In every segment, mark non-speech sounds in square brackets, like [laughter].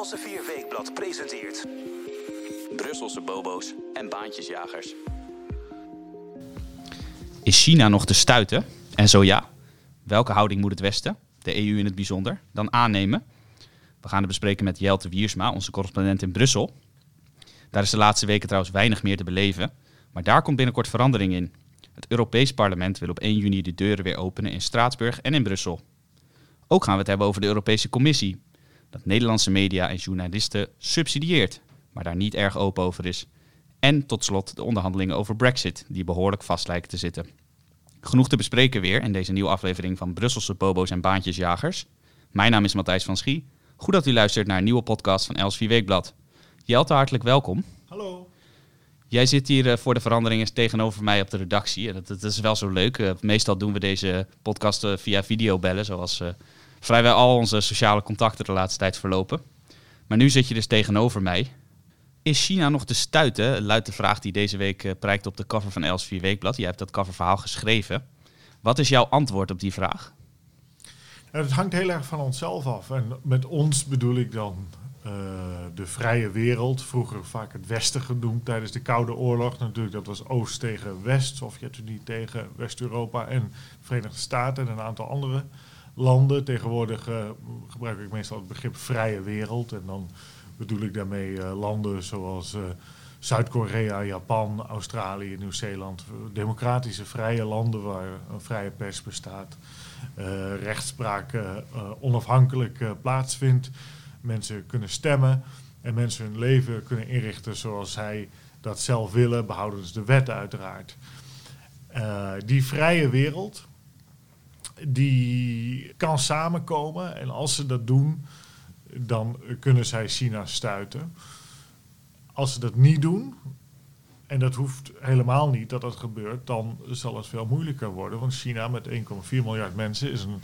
Elsevier Weekblad presenteert... Brusselse bobo's en baantjesjagers. Is China nog te stuiten? En zo ja, welke houding moet het Westen, de EU in het bijzonder, dan aannemen? We gaan het bespreken met Jelte Wiersma, onze correspondent in Brussel. Daar is de laatste weken trouwens weinig meer te beleven, maar daar komt binnenkort verandering in. Het Europees Parlement wil op 1 juni de deuren weer openen in Straatsburg en in Brussel. Ook gaan we het hebben over de Europese Commissie, dat Nederlandse media en journalisten subsidieert, maar daar niet erg open over is. En tot slot de onderhandelingen over Brexit, die behoorlijk vast lijken te zitten. Genoeg te bespreken weer in deze nieuwe aflevering van Brusselse Bobo's en Baantjesjagers. Mijn naam is Matthijs van Schie. Goed dat u luistert naar een nieuwe podcast van Els Weekblad. Jelte, hartelijk welkom. Hallo. Jij zit hier uh, voor de veranderingen tegenover mij op de redactie. Dat, dat is wel zo leuk. Uh, meestal doen we deze podcast uh, via videobellen, zoals vrijwel al onze sociale contacten de laatste tijd verlopen. Maar nu zit je dus tegenover mij. Is China nog te stuiten? Luidt de vraag die deze week prijkt op de cover van Els Weekblad. Jij hebt dat coververhaal geschreven. Wat is jouw antwoord op die vraag? Het hangt heel erg van onszelf af. En met ons bedoel ik dan uh, de vrije wereld, vroeger vaak het Westen genoemd tijdens de Koude Oorlog. Natuurlijk, dat was Oost tegen West, Sovjet-Unie tegen West-Europa en de Verenigde Staten en een aantal andere landen. Tegenwoordig uh, gebruik ik meestal het begrip vrije wereld. En dan bedoel ik daarmee uh, landen zoals Zuid-Korea, Japan, Australië, Nieuw-Zeeland. Democratische, vrije landen waar een vrije pers bestaat. rechtspraak onafhankelijk plaatsvindt mensen kunnen stemmen en mensen hun leven kunnen inrichten zoals zij dat zelf willen, behoudens de wet uiteraard. Die vrije wereld, die kan samenkomen en als ze dat doen, dan kunnen zij China stuiten. Als ze dat niet doen, en dat hoeft helemaal niet dat dat gebeurt, dan zal het veel moeilijker worden. Want China met 1,4 miljard mensen is een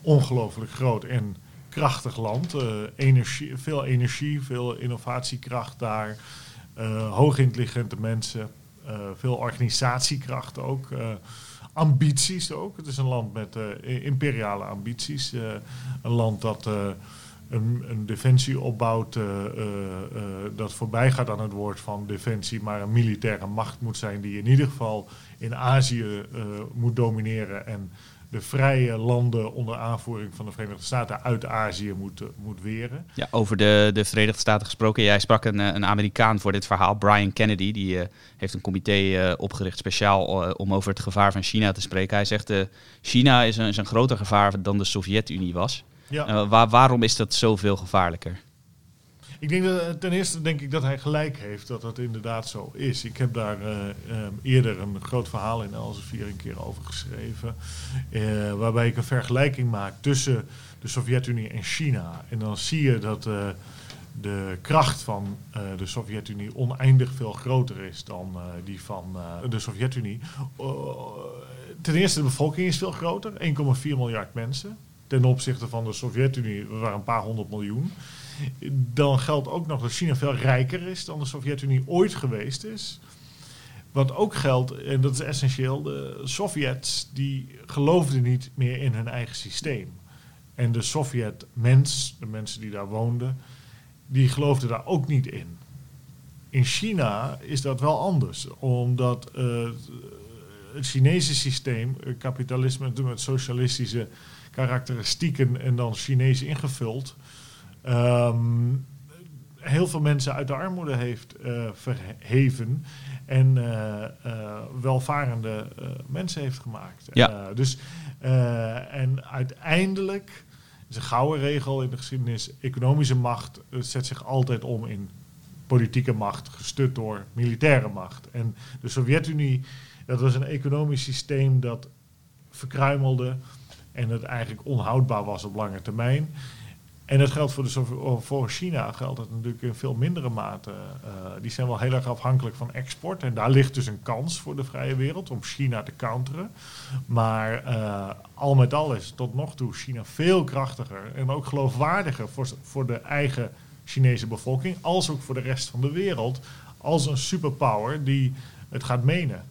ongelooflijk groot en krachtig land. Energie, veel energie, veel innovatiekracht daar. Uh, hoogintelligente mensen. Uh, veel organisatiekracht ook. Ambities ook. Het is een land met imperiale ambities. een land dat een, een, defensie opbouwt dat voorbij gaat aan het woord van defensie, maar een militaire macht moet zijn die in ieder geval in Azië moet domineren en de vrije landen onder aanvoering van de Verenigde Staten uit Azië moet, moet weren. Ja, over de, de Verenigde Staten gesproken. Jij sprak een, een Amerikaan voor dit verhaal, Brian Kennedy. Die uh, heeft een comité uh, opgericht speciaal uh, om over het gevaar van China te spreken. Hij zegt, China is een, is een groter gevaar dan de Sovjet-Unie was. Ja. Waar, waarom is dat zoveel gevaarlijker? Ik denk dat ten eerste denk ik dat hij gelijk heeft dat dat inderdaad zo is. Ik heb daar uh, eerder een groot verhaal in Elsevier een keer over geschreven. Uh, waarbij ik een vergelijking maak tussen de Sovjet-Unie en China. En dan zie je dat uh, de kracht van de Sovjet-Unie oneindig veel groter is dan die van de Sovjet-Unie. ten eerste, de bevolking is veel groter, 1,4 miljard mensen. Ten opzichte van de Sovjet-Unie, we waren een paar honderd miljoen dan geldt ook nog dat China veel rijker is dan de Sovjet-Unie ooit geweest is. Wat ook geldt, en dat is essentieel, de Sovjets die geloofden niet meer in hun eigen systeem. En de Sovjet-mens, de mensen die daar woonden, die geloofden daar ook niet in. In China is dat wel anders, omdat uh, het Chinese systeem, kapitalisme met socialistische karakteristieken en dan Chinees ingevuld, um, heel veel mensen uit de armoede heeft uh, verheven en uh, uh, welvarende mensen heeft gemaakt. Ja. dus, en uiteindelijk is een gouden regel in de geschiedenis, economische macht zet zich altijd om in politieke macht, gestut door militaire macht. En de Sovjet-Unie, dat was een economisch systeem dat verkruimelde en het eigenlijk onhoudbaar was op lange termijn. En dat geldt voor, de, voor China geldt het natuurlijk in veel mindere mate. Uh, die zijn wel heel erg afhankelijk van export. En daar ligt dus een kans voor de vrije wereld om China te counteren. Maar uh, al met al is tot nog toe China veel krachtiger en ook geloofwaardiger voor, voor de eigen Chinese bevolking, als ook voor de rest van de wereld, als een superpower die het gaat menen.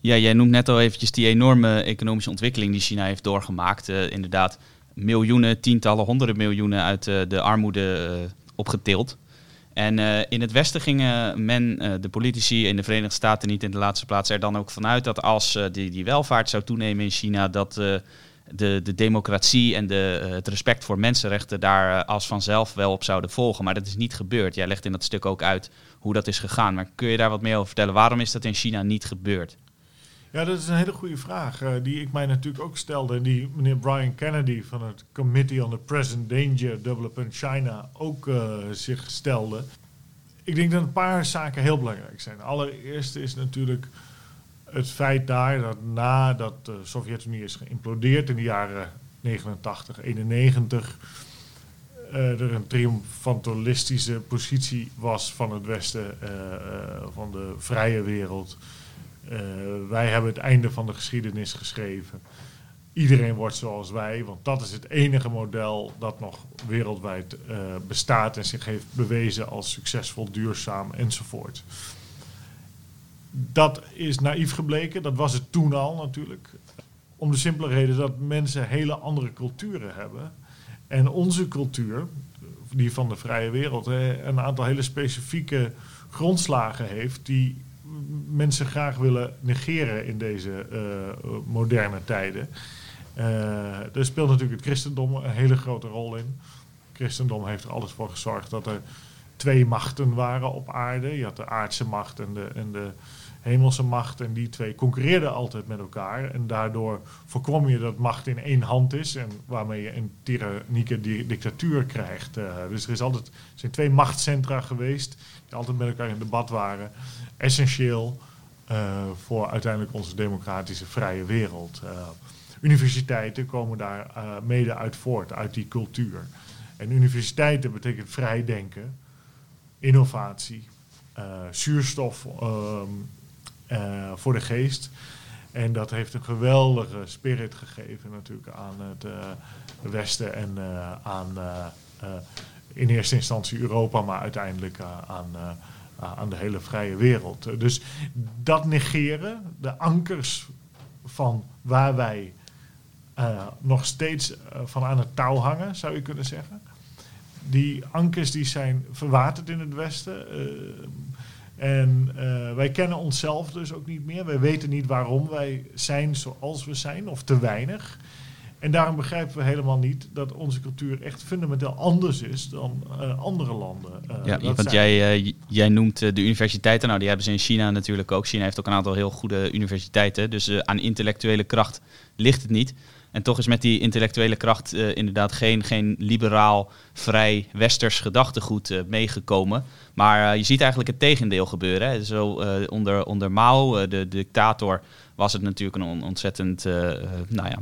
Ja, jij noemt net al eventjes die enorme economische ontwikkeling die China heeft doorgemaakt. Uh, inderdaad, miljoenen, tientallen, honderden miljoenen uit de armoede opgetild. En in het Westen gingen men, de politici in de Verenigde Staten niet in de laatste plaats, er dan ook vanuit dat als die, die welvaart zou toenemen in China, dat de, de democratie en de, eh, het respect voor mensenrechten daar eh, als vanzelf wel op zouden volgen. Maar dat is niet gebeurd. Jij legt in dat stuk ook uit hoe dat is gegaan. Maar kun je daar wat meer over vertellen? Waarom is dat in China niet gebeurd? Ja, dat is een hele goede vraag. Uh, die ik mij natuurlijk ook stelde. En die meneer Brian Kennedy van het Committee on the Present Danger Development China ook uh, zich stelde. Ik denk dat een paar zaken heel belangrijk zijn. Allereerst is natuurlijk het feit daar dat nadat de Sovjet-Unie is geïmplodeerd in de jaren 89, 91, uh, er een triomfantalistische positie was van het Westen, van de vrije wereld. Wij hebben het einde van de geschiedenis geschreven. Iedereen wordt zoals wij, want dat is het enige model dat nog wereldwijd bestaat en zich heeft bewezen als succesvol, duurzaam enzovoort dat is naïef gebleken. Dat was het toen al natuurlijk. Om de simpele reden dat mensen hele andere culturen hebben. En onze cultuur, die van de vrije wereld, een aantal hele specifieke grondslagen heeft die mensen graag willen negeren in deze uh, moderne tijden. Uh, er speelt natuurlijk het christendom een hele grote rol in. Het christendom heeft er alles voor gezorgd dat er twee machten waren op aarde. Je had de aardse macht en de, en de hemelse macht. En die twee concurreerden altijd met elkaar. En daardoor voorkom je dat macht in één hand is. En waarmee je een tyrannieke dictatuur krijgt. Uh, dus er is altijd, zijn twee machtscentra geweest. Die altijd met elkaar in debat waren. Essentieel uh, voor uiteindelijk onze democratische vrije wereld. Uh, universiteiten komen daar mede uit voort, uit die cultuur. En universiteiten betekent vrij denken, innovatie, zuurstof ehm, voor de geest. En dat heeft een geweldige spirit gegeven natuurlijk aan het uh, Westen en uh, aan in eerste instantie Europa, maar uiteindelijk aan, aan de hele vrije wereld. Dus dat negeren, de ankers van waar wij nog steeds van aan het touw hangen, zou je kunnen zeggen. Die ankers die zijn verwaterd in het Westen. En uh, wij kennen onszelf dus ook niet meer. Wij weten niet waarom wij zijn zoals we zijn, of te weinig. En daarom begrijpen we helemaal niet dat onze cultuur echt fundamenteel anders is dan uh, andere landen. Uh, ja, want jij, jij noemt de universiteiten. Nou, die hebben ze in China natuurlijk ook. China heeft ook een aantal heel goede universiteiten. Dus aan intellectuele kracht ligt het niet. En toch is met die intellectuele kracht uh, inderdaad geen, geen liberaal, vrij, westers gedachtegoed uh, meegekomen. Maar uh, je ziet eigenlijk het tegendeel gebeuren. Hè. Zo, onder, onder Mao, de dictator, was het natuurlijk een on ontzettend, nou ja,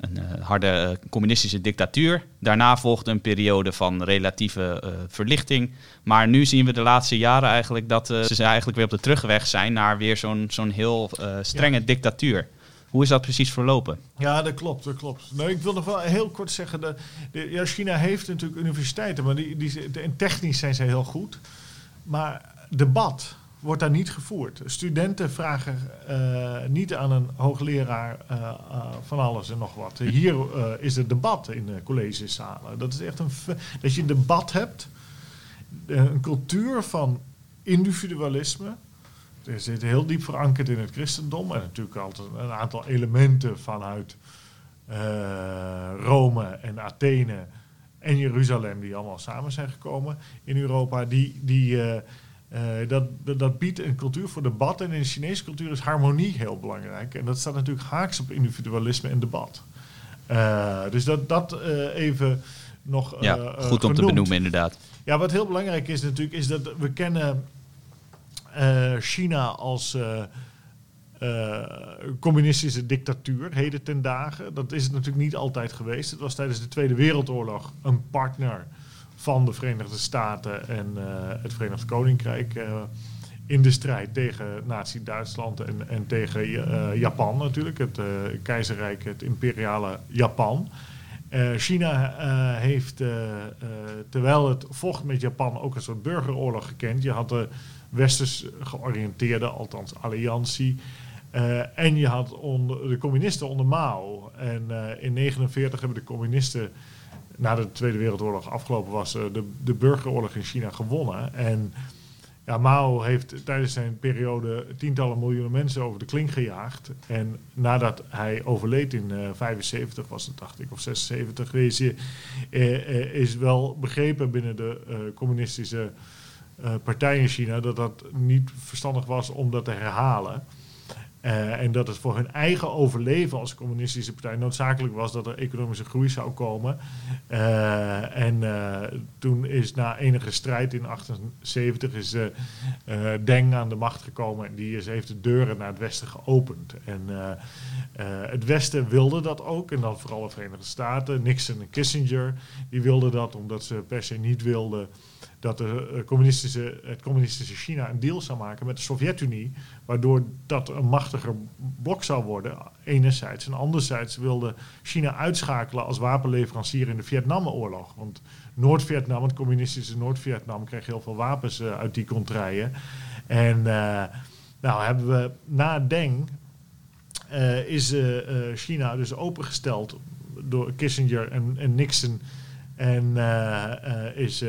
een harde communistische dictatuur. Daarna volgde een periode van relatieve verlichting. Maar nu zien we de laatste jaren eigenlijk dat ze eigenlijk weer op de terugweg zijn naar weer zo'n zo'n heel strenge ja. dictatuur. Hoe is dat precies verlopen? Ja, dat klopt, dat klopt. Nou, ik wil nog wel heel kort zeggen, dat de, ja, China heeft natuurlijk universiteiten, maar die, die, de, technisch zijn ze heel goed. Maar debat wordt daar niet gevoerd. Studenten vragen uh, niet aan een hoogleraar uh, uh, van alles en nog wat. Hier is het debat in de collegezalen. Dat is echt een... Dat je debat hebt, een cultuur van individualisme er zit heel diep verankerd in het christendom. En natuurlijk altijd een aantal elementen vanuit uh, Rome en Athene en Jeruzalem, die allemaal samen zijn gekomen in Europa. Die, die, uh, uh, dat, dat biedt een cultuur voor debat. En in de Chinese cultuur is harmonie heel belangrijk. En dat staat natuurlijk haaks op individualisme en debat. dus dat, dat even nog. ja, goed om te benoemen, inderdaad. Ja, wat heel belangrijk is natuurlijk, is dat we kennen China als uh, uh, communistische dictatuur, heden ten dagen. Dat is het natuurlijk niet altijd geweest. Het was tijdens de Tweede Wereldoorlog een partner van de Verenigde Staten en het Verenigd Koninkrijk in de strijd tegen Nazi-Duitsland en, en, tegen Japan natuurlijk, het keizerrijk, het imperiale Japan. China heeft, terwijl het vocht met Japan, ook een soort burgeroorlog gekend. Je had de westers georiënteerde, althans alliantie. Uh, en je had onder, de communisten onder Mao. En uh, in 1949 hebben de communisten, nadat de Tweede Wereldoorlog afgelopen was, uh, de, de burgeroorlog in China gewonnen. En ja, Mao heeft tijdens zijn periode tientallen miljoenen mensen over de kling gejaagd. En nadat hij overleed in 75, was het dacht ik, of 76, is, is wel begrepen binnen de communistische partij in China dat dat niet verstandig was om dat te herhalen. Uh, en dat het voor hun eigen overleven als communistische partij noodzakelijk was dat er economische groei zou komen. Uh, en uh, toen is na enige strijd in 1978 is Deng aan de macht gekomen en die is, heeft de deuren naar het Westen geopend. En het Westen wilde dat ook, en dan vooral de Verenigde Staten. Nixon en Kissinger die wilden dat omdat ze per se niet wilden dat de communistische, het communistische China een deal zou maken met de Sovjet-Unie, waardoor dat een machtiger blok zou worden, enerzijds. En anderzijds wilde China uitschakelen als wapenleverancier in de Vietnamoorlog. Want Noord-Vietnam, het communistische Noord-Vietnam, kreeg heel veel wapens uh, uit die contraien. En uh, nou hebben we na Deng is China dus opengesteld door Kissinger en, en Nixon. En is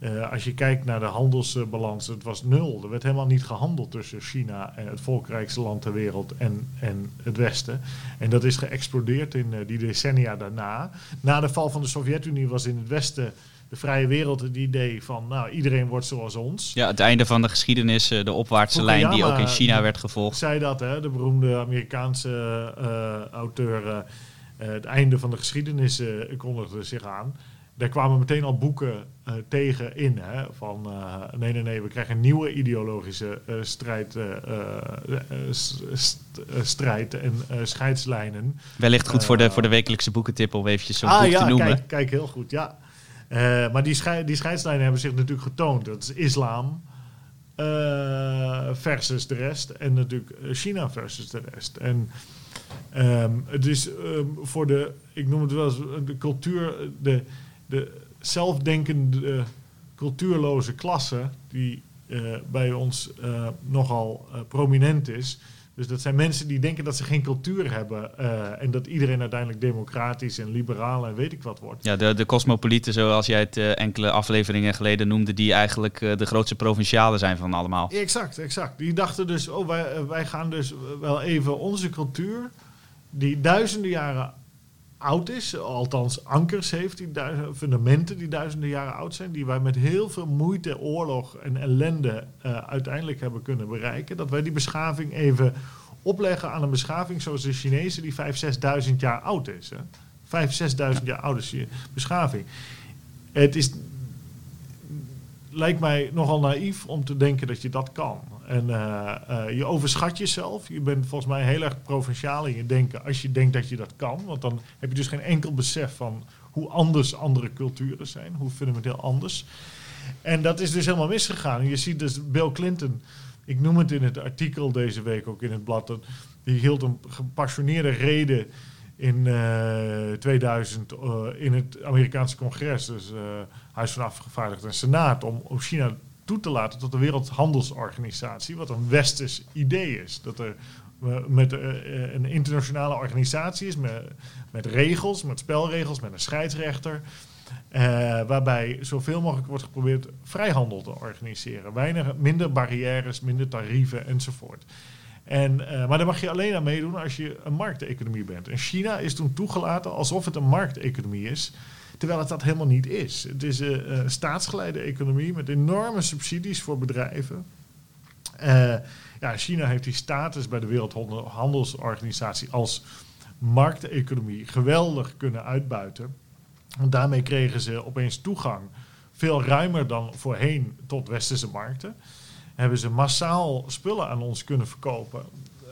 uh, als je kijkt naar de handelsbalans, het was nul. Er werd helemaal niet gehandeld tussen China, en het volkrijkste land ter wereld, en, en het Westen. En dat is geëxplodeerd in uh, die decennia daarna. Na de val van de Sovjet-Unie was in het Westen de vrije wereld het idee van, nou, iedereen wordt zoals ons. Ja, het einde van de geschiedenis, de opwaartse lijn die ook in China werd gevolgd. Zei dat, hè, de beroemde Amerikaanse uh, auteur. het einde van de geschiedenis kondigde zich aan daar kwamen meteen al boeken uh, tegen in. Hè, van uh, nee, nee, nee, we krijgen een nieuwe ideologische uh, strijd, st strijd en scheidslijnen. Wellicht goed voor, de, voor de wekelijkse boekentip om eventjes zo'n ah, boek ja, te noemen. Kijk, kijk, heel goed, ja. maar die, schei die scheidslijnen hebben zich natuurlijk getoond. Dat is islam versus de rest. En natuurlijk China versus de rest. En um, het is um, voor de, ik noem het wel eens, de cultuur... De, de zelfdenkende cultuurloze klasse die uh, bij ons uh, nogal uh, prominent is. Dus dat zijn mensen die denken dat ze geen cultuur hebben en dat iedereen uiteindelijk democratisch en liberaal en weet ik wat wordt. Ja, de, de cosmopolieten, zoals jij het enkele afleveringen geleden noemde, die eigenlijk de grootste provincialen zijn van allemaal. Exact, exact. Die dachten dus, oh, wij, wij gaan dus wel even onze cultuur, die duizenden jaren oud is, althans ankers heeft, die fundamenten die duizenden jaren oud zijn, die wij met heel veel moeite, oorlog en ellende uh, uiteindelijk hebben kunnen bereiken, dat wij die beschaving even opleggen aan een beschaving zoals de Chinese die 5.000, 6.000 jaar oud is. 5.000, 6.000 jaar oud is je beschaving. Het is, lijkt mij nogal naïef om te denken dat je dat kan. En uh, uh, je overschat jezelf. Je bent volgens mij heel erg provinciaal in je denken als je denkt dat je dat kan. Want dan heb je dus geen enkel besef van hoe anders andere culturen zijn, hoe fundamenteel anders. En dat is dus helemaal misgegaan. Je ziet dus Bill Clinton, ik noem het in het artikel deze week ook in het blad, die hield een gepassioneerde reden in uh, 2000 in het Amerikaanse congres, dus Huis van Afgevaardigden en Senaat, om, om China toe te laten tot de Wereldhandelsorganisatie, wat een westers idee is. Dat er met uh, een internationale organisatie is, met, regels, met spelregels, met een scheidsrechter. Uh, waarbij zoveel mogelijk wordt geprobeerd vrijhandel te organiseren. Weinig, minder barrières, minder tarieven enzovoort. En, maar daar mag je alleen aan meedoen als je een markteconomie bent. En China is toen toegelaten alsof het een markteconomie is. Terwijl het dat helemaal niet is. Het is een, een staatsgeleide economie met enorme subsidies voor bedrijven. Uh, ja, China heeft die status bij de Wereldhandelsorganisatie als markteconomie geweldig kunnen uitbuiten. Want daarmee kregen ze opeens toegang, veel ruimer dan voorheen, tot westerse markten. Hebben ze massaal spullen aan ons kunnen verkopen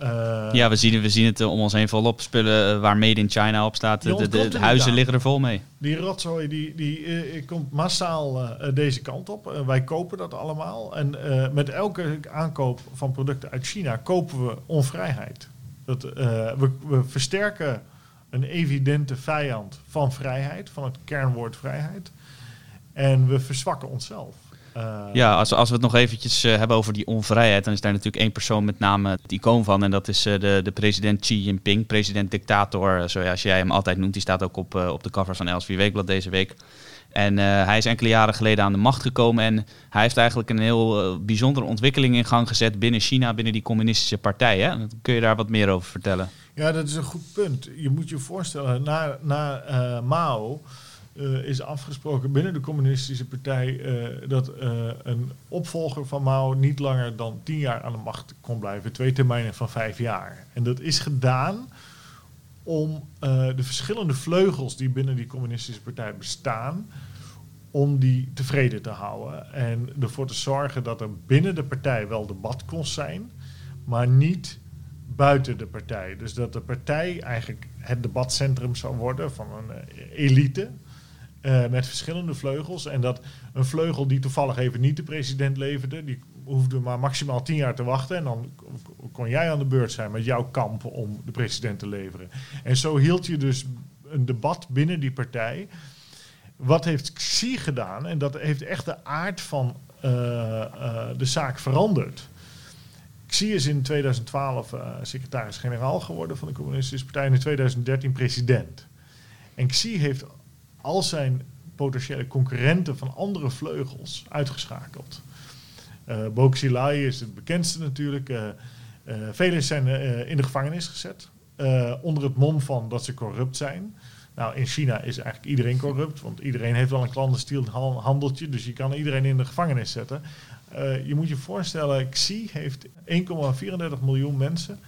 uh, ja, we zien, we zien het uh, om ons heen volop. Spullen uh, waar Made in China op staat. De, de, de huizen liggen er vol mee. Die rotzooi die, die komt massaal deze kant op. wij kopen dat allemaal. En met elke aankoop van producten uit China kopen we onvrijheid. Dat, we, we versterken een evidente vijand van vrijheid, van het kernwoord vrijheid. En we verzwakken onszelf. Ja, als, als we het nog eventjes hebben over die onvrijheid, dan is daar natuurlijk één persoon met name het icoon van. En dat is de, de president Xi Jinping, president-dictator, zoals jij hem altijd noemt. Die staat ook op, op de cover van Els Weekblad deze week. En hij is enkele jaren geleden aan de macht gekomen en hij heeft eigenlijk een heel bijzondere ontwikkeling in gang gezet binnen China, binnen die communistische partij. Hè? Kun je daar wat meer over vertellen? Ja, dat is een goed punt. Je moet je voorstellen, na, na Mao uh, is afgesproken binnen de communistische partij uh, dat een opvolger van Mao niet langer dan tien jaar aan de macht kon blijven. Twee termijnen van vijf jaar. En dat is gedaan om de verschillende vleugels die binnen die communistische partij bestaan, om die tevreden te houden. En ervoor te zorgen dat er binnen de partij wel debat kon zijn, maar niet buiten de partij. Dus dat de partij eigenlijk het debatcentrum zou worden van een eh, elite. Uh, met verschillende vleugels. En dat een vleugel die toevallig even niet de president leverde, die hoefde maar maximaal tien jaar te wachten. En dan kon jij aan de beurt zijn met jouw kamp om de president te leveren. En zo hield je dus een debat binnen die partij. Wat heeft Xi gedaan? En dat heeft echt de aard van uh, uh, de zaak veranderd. Xi is in 2012 uh, secretaris-generaal geworden van de Communistische Partij en in 2013 president. En Xi heeft al zijn potentiële concurrenten van andere vleugels uitgeschakeld. Uh, Bo Xilai is het bekendste natuurlijk. Uh, uh, velen zijn in de gevangenis gezet. onder het mom van dat ze corrupt zijn. Nou, in China is eigenlijk iedereen corrupt, want iedereen heeft wel een clandestien handeltje, dus je kan iedereen in de gevangenis zetten. Je moet je voorstellen, Xi heeft 1,34 miljoen mensen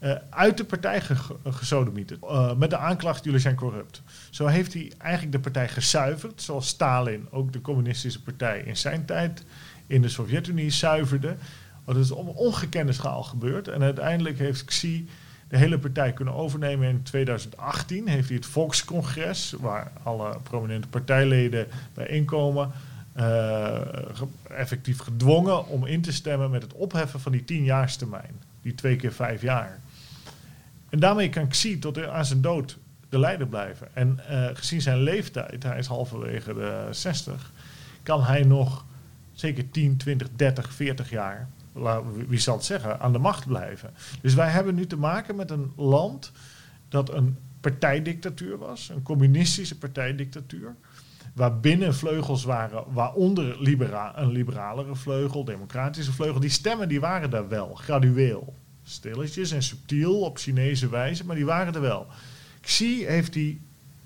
uh, uit de partij ge gesodemieterd. Uh, met de aanklacht, jullie zijn corrupt. Zo heeft hij eigenlijk de partij gezuiverd, zoals Stalin ook de communistische partij in zijn tijd in de Sovjet-Unie zuiverde. Dat is op ongekende schaal gebeurd. En uiteindelijk heeft Xi de hele partij kunnen overnemen. In 2018 heeft hij het Volkscongres, waar alle prominente partijleden bijeenkomen, uh, effectief gedwongen om in te stemmen met het opheffen van die tienjaarstermijn. Die twee keer vijf jaar. En daarmee kan Xi tot aan zijn dood de leider blijven. En uh, gezien zijn leeftijd, hij is halverwege de 60, kan hij nog zeker 10, 20, 30, 40 jaar, wie zal het zeggen, aan de macht blijven. Dus wij hebben nu te maken met een land dat een partijdictatuur was, een communistische partijdictatuur waarbinnen vleugels waren, waaronder een liberalere vleugel, democratische vleugel. Die stemmen die waren daar wel, gradueel. Stilletjes en subtiel op Chinese wijze, maar die waren er wel. Xi heeft die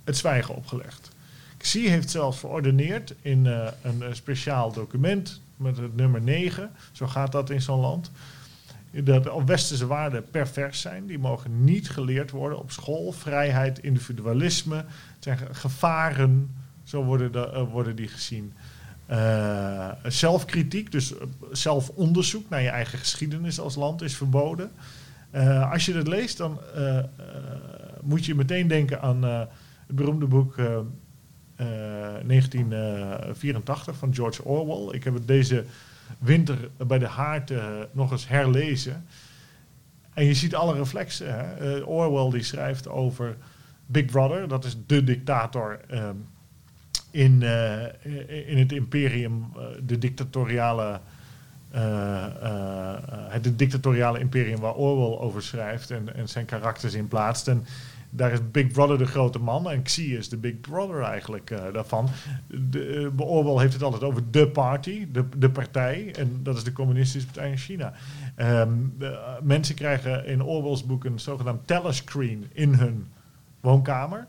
het zwijgen opgelegd. Xi heeft zelfs verordeneerd in uh, een speciaal document met het nummer 9, zo gaat dat in zo'n land, dat westerse waarden pervers zijn. Die mogen niet geleerd worden op school. Vrijheid, individualisme, zijn gevaren zo worden, de, uh, worden die gezien. Uh, zelfkritiek, dus zelfonderzoek naar je eigen geschiedenis als land is verboden. Uh, als je dat leest, dan moet je meteen denken aan het beroemde boek 1984 van George Orwell. Ik heb het deze winter bij de haard nog eens herlezen. En je ziet alle reflexen. Hè? Orwell die schrijft over Big Brother, dat is de dictator ehm, in, uh, in het imperium uh, de dictatoriale. Uh, het dictatoriale imperium waar Orwell over schrijft en, en zijn karakters in plaatst. En daar is Big Brother de grote man en Xi is de Big Brother eigenlijk daarvan. De, Orwell heeft het altijd over de party, de, de partij. En dat is de communistische partij in China. Um, mensen krijgen in Orwell's boek een zogenaamd telescreen in hun woonkamer.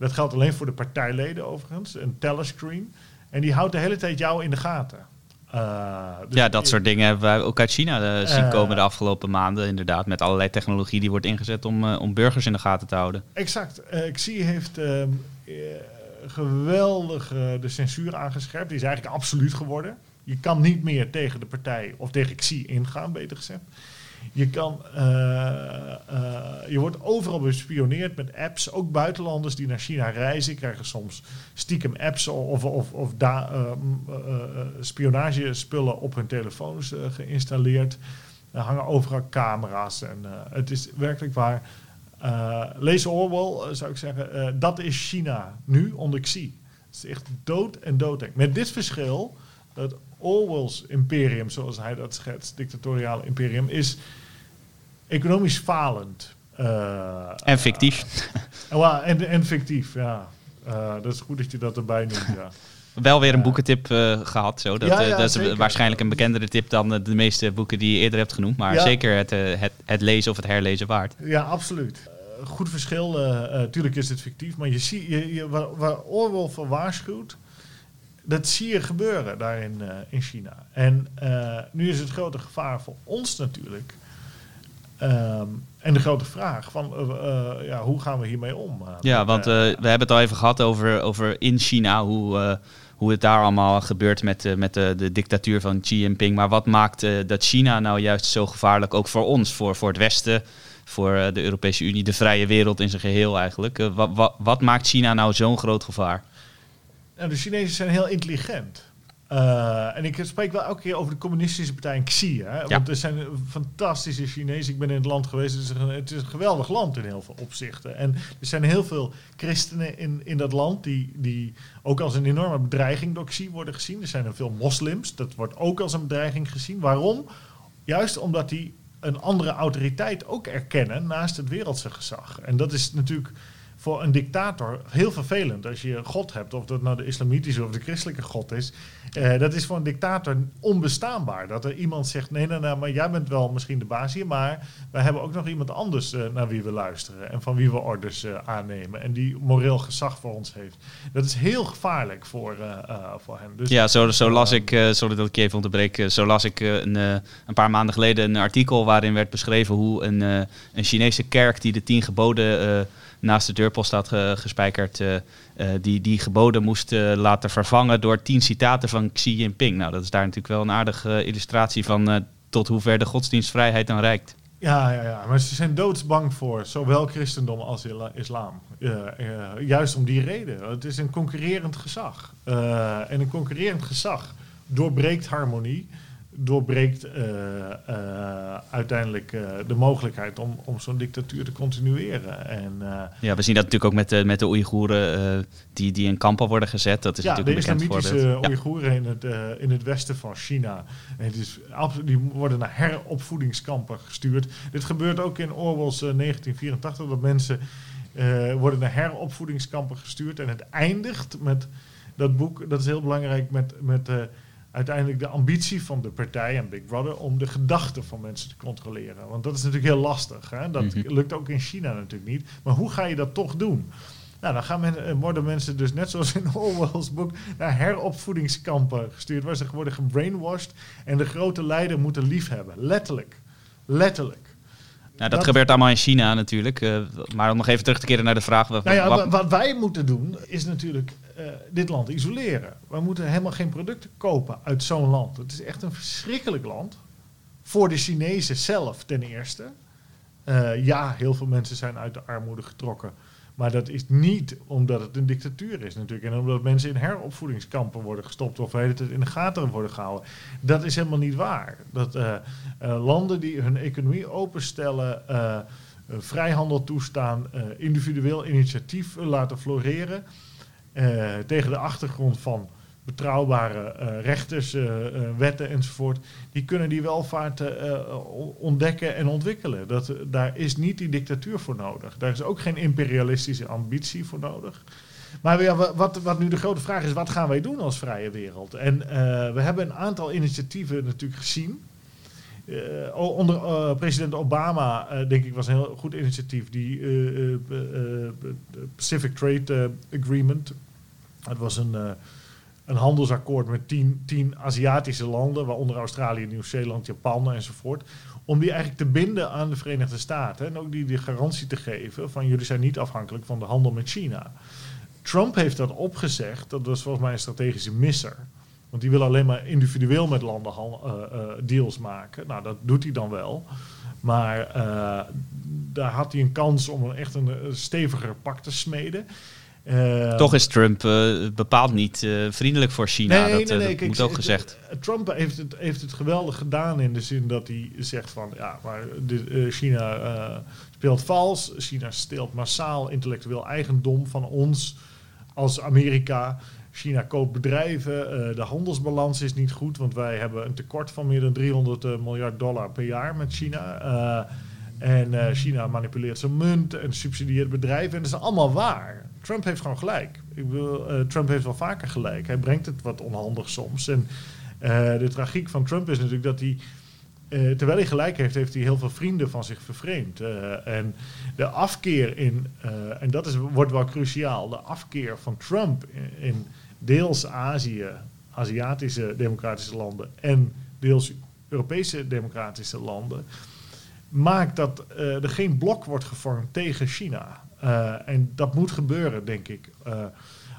Dat geldt alleen voor de partijleden overigens, een telescreen. En die houdt de hele tijd jou in de gaten. Uh, dus ja, dat soort dingen hebben we ook uit China uh, zien komen de afgelopen maanden. Inderdaad, met allerlei technologie die wordt ingezet om, uh, om burgers in de gaten te houden. Exact. Xi heeft ehm, geweldig de censuur aangescherpt. Die is eigenlijk absoluut geworden. Je kan niet meer tegen de partij of tegen Xi ingaan, beter gezegd. Je, kan, uh, uh, je wordt overal bespioneerd met apps. Ook buitenlanders die naar China reizen krijgen soms stiekem apps of, of, of uh, spionagespullen op hun telefoons geïnstalleerd. Er hangen overal camera's. En het is werkelijk waar. lees Orwell, zou ik zeggen. dat is China nu onder Xi. Het is echt dood en doodeng. Met dit verschil dat Orwell's imperium, zoals hij dat schetst, dictatoriale imperium, is economisch falend. Uh, en fictief. Uh, en, en, fictief, ja. Uh, dat is goed dat je dat erbij noemt, ja. [laughs] Wel weer een boekentip gehad. Zo. Dat, ja, ja, dat is waarschijnlijk een bekendere tip dan de meeste boeken die je eerder hebt genoemd. Maar zeker het, het, het, lezen of het herlezen waard. Ja, absoluut. goed verschil. Tuurlijk is het fictief. Maar je ziet, je, je, waar, waar Orwell voor waarschuwt, dat zie je gebeuren daar in, in China. En nu is het grote gevaar voor ons natuurlijk Um, en de grote vraag van uh, ja, hoe gaan we hiermee om? ja, want we hebben het al even gehad over, over in China, hoe, hoe het daar allemaal gebeurt met, met de, de dictatuur van Xi Jinping. Maar wat maakt dat China nou juist zo gevaarlijk, ook voor ons, voor, voor het Westen, voor de Europese Unie, de vrije wereld in zijn geheel eigenlijk? wat, wat, wat maakt China nou zo'n groot gevaar? Nou, de Chinezen zijn heel intelligent. Uh, en ik spreek wel elke keer over de communistische partij in Xi. Hè? Want er zijn fantastische Chinezen. Ik ben in het land geweest. Het is, een, het is een geweldig land in heel veel opzichten. En er zijn heel veel christenen in, in dat land die, die ook als een enorme bedreiging door Xi worden gezien. Er zijn er veel moslims. Dat wordt ook als een bedreiging gezien. Waarom? Juist omdat die een andere autoriteit ook erkennen naast het wereldse gezag. En dat is natuurlijk voor een dictator heel vervelend als je God hebt, of dat nou de islamitische of de christelijke God is. Uh, dat is voor een dictator onbestaanbaar. Dat er iemand zegt: nee, nee, nee, maar jij bent wel misschien de baas hier, maar wij hebben ook nog iemand anders uh, naar wie we luisteren en van wie we orders uh, aannemen en die moreel gezag voor ons heeft. Dat is heel gevaarlijk voor, voor hem. Dus, ja, zo, zo las ik, sorry dat ik je even onderbreek, zo las ik een, een paar maanden geleden een artikel waarin werd beschreven hoe een, een Chinese kerk die de tien geboden naast de deurpost staat gespijkerd, uh, die die geboden moest uh, laten vervangen door tien citaten van Xi Jinping. Nou, dat is daar natuurlijk wel een aardige illustratie van tot hoe ver de godsdienstvrijheid dan reikt. Ja, ja, ja, maar ze zijn doodsbang voor zowel christendom als islam. juist om die reden. Het is een concurrerend gezag. en een concurrerend gezag doorbreekt harmonie doorbreekt uh, uh, uiteindelijk uh, de mogelijkheid om, om zo'n dictatuur te continueren. En, ja, we zien dat natuurlijk ook met de, met de Oeigoeren die, die in kampen worden gezet. Dat is ja, natuurlijk de islamitische Oeigoeren in, het, in het westen van China. En het is, die worden naar heropvoedingskampen gestuurd. Dit gebeurt ook in Orwell's 1984, dat mensen worden naar heropvoedingskampen gestuurd. En het eindigt met dat boek, dat is heel belangrijk, met... met uiteindelijk de ambitie van de partij en Big Brother om de gedachten van mensen te controleren. Want dat is natuurlijk heel lastig. Hè? Dat mhm. lukt ook in China natuurlijk niet. Maar hoe ga je dat toch doen? Nou, dan gaan men, eh, worden mensen dus net zoals in Orwell's boek naar heropvoedingskampen gestuurd, waar ze worden gebrainwashed en de grote leider moeten liefhebben. Letterlijk. Letterlijk. Nou, dat, gebeurt allemaal in China natuurlijk. Uh, maar om nog even terug te keren naar de vraag. Wat, nou ja, wat, wij moeten doen, is natuurlijk dit land isoleren. We moeten helemaal geen producten kopen uit zo'n land. Het is echt een verschrikkelijk land. Voor de Chinezen zelf ten eerste. Uh, ja, heel veel mensen zijn uit de armoede getrokken. Maar dat is niet omdat het een dictatuur is natuurlijk. En omdat mensen in heropvoedingskampen worden gestopt of het in de gaten worden gehouden. Dat is helemaal niet waar. Dat uh, landen die hun economie openstellen, vrijhandel toestaan, individueel initiatief laten floreren. Tegen de achtergrond van betrouwbare uh, rechters, uh, wetten enzovoort, die kunnen die welvaart ontdekken en ontwikkelen. Dat, daar is niet die dictatuur voor nodig. Daar is ook geen imperialistische ambitie voor nodig. Maar ja, wat, wat nu de grote vraag is, wat gaan wij doen als vrije wereld? En we hebben een aantal initiatieven natuurlijk gezien. Onder president Obama, denk ik, was een heel goed initiatief. Die Pacific Trade Agreement. Het was een een handelsakkoord met tien, tien Aziatische landen, waaronder Australië, Nieuw-Zeeland, Japan enzovoort. Om die eigenlijk te binden aan de Verenigde Staten. En ook die de garantie te geven van jullie zijn niet afhankelijk van de handel met China. Trump heeft dat opgezegd. Dat was volgens mij een strategische misser. Want die wil alleen maar individueel met landen uh, uh, deals maken. Nou, dat doet hij dan wel. Maar uh, daar had hij een kans om een echt een steviger pak te smeden. Uh, Toch is Trump uh, bepaald niet uh, vriendelijk voor China. Nee, dat, nee, nee, dat moet ook gezegd. Trump heeft het, heeft het geweldig gedaan in de zin dat hij zegt van ja, maar de, China speelt vals. China steelt massaal intellectueel eigendom van ons als Amerika. China koopt bedrijven, uh, de handelsbalans is niet goed, want wij hebben een tekort van meer dan 300 miljard dollar per jaar met China. en China manipuleert zijn munt en subsidieert bedrijven. En dat is allemaal waar. Trump heeft gewoon gelijk. Ik bedoel, Trump heeft wel vaker gelijk. Hij brengt het wat onhandig soms. En de tragiek van Trump is natuurlijk dat hij uh, terwijl hij gelijk heeft, heeft hij heel veel vrienden van zich vervreemd. Uh, en de afkeer in, uh, en dat is, wordt wel cruciaal, de afkeer van Trump in, in, deels Azië, Aziatische democratische landen en deels Europese democratische landen, maakt dat er geen blok wordt gevormd tegen China. en dat moet gebeuren, denk ik.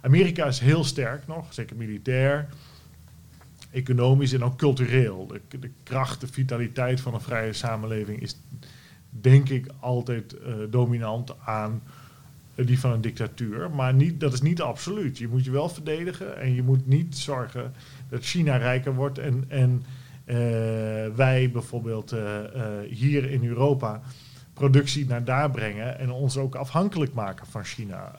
Amerika is heel sterk nog, zeker militair economisch en ook cultureel. De, de, kracht, de vitaliteit van een vrije samenleving is denk ik altijd uh, dominant aan die van een dictatuur. Maar niet, dat is niet absoluut. Je moet je wel verdedigen en je moet niet zorgen dat China rijker wordt en, en uh, wij bijvoorbeeld uh, hier in Europa productie naar daar brengen en ons ook afhankelijk maken van China.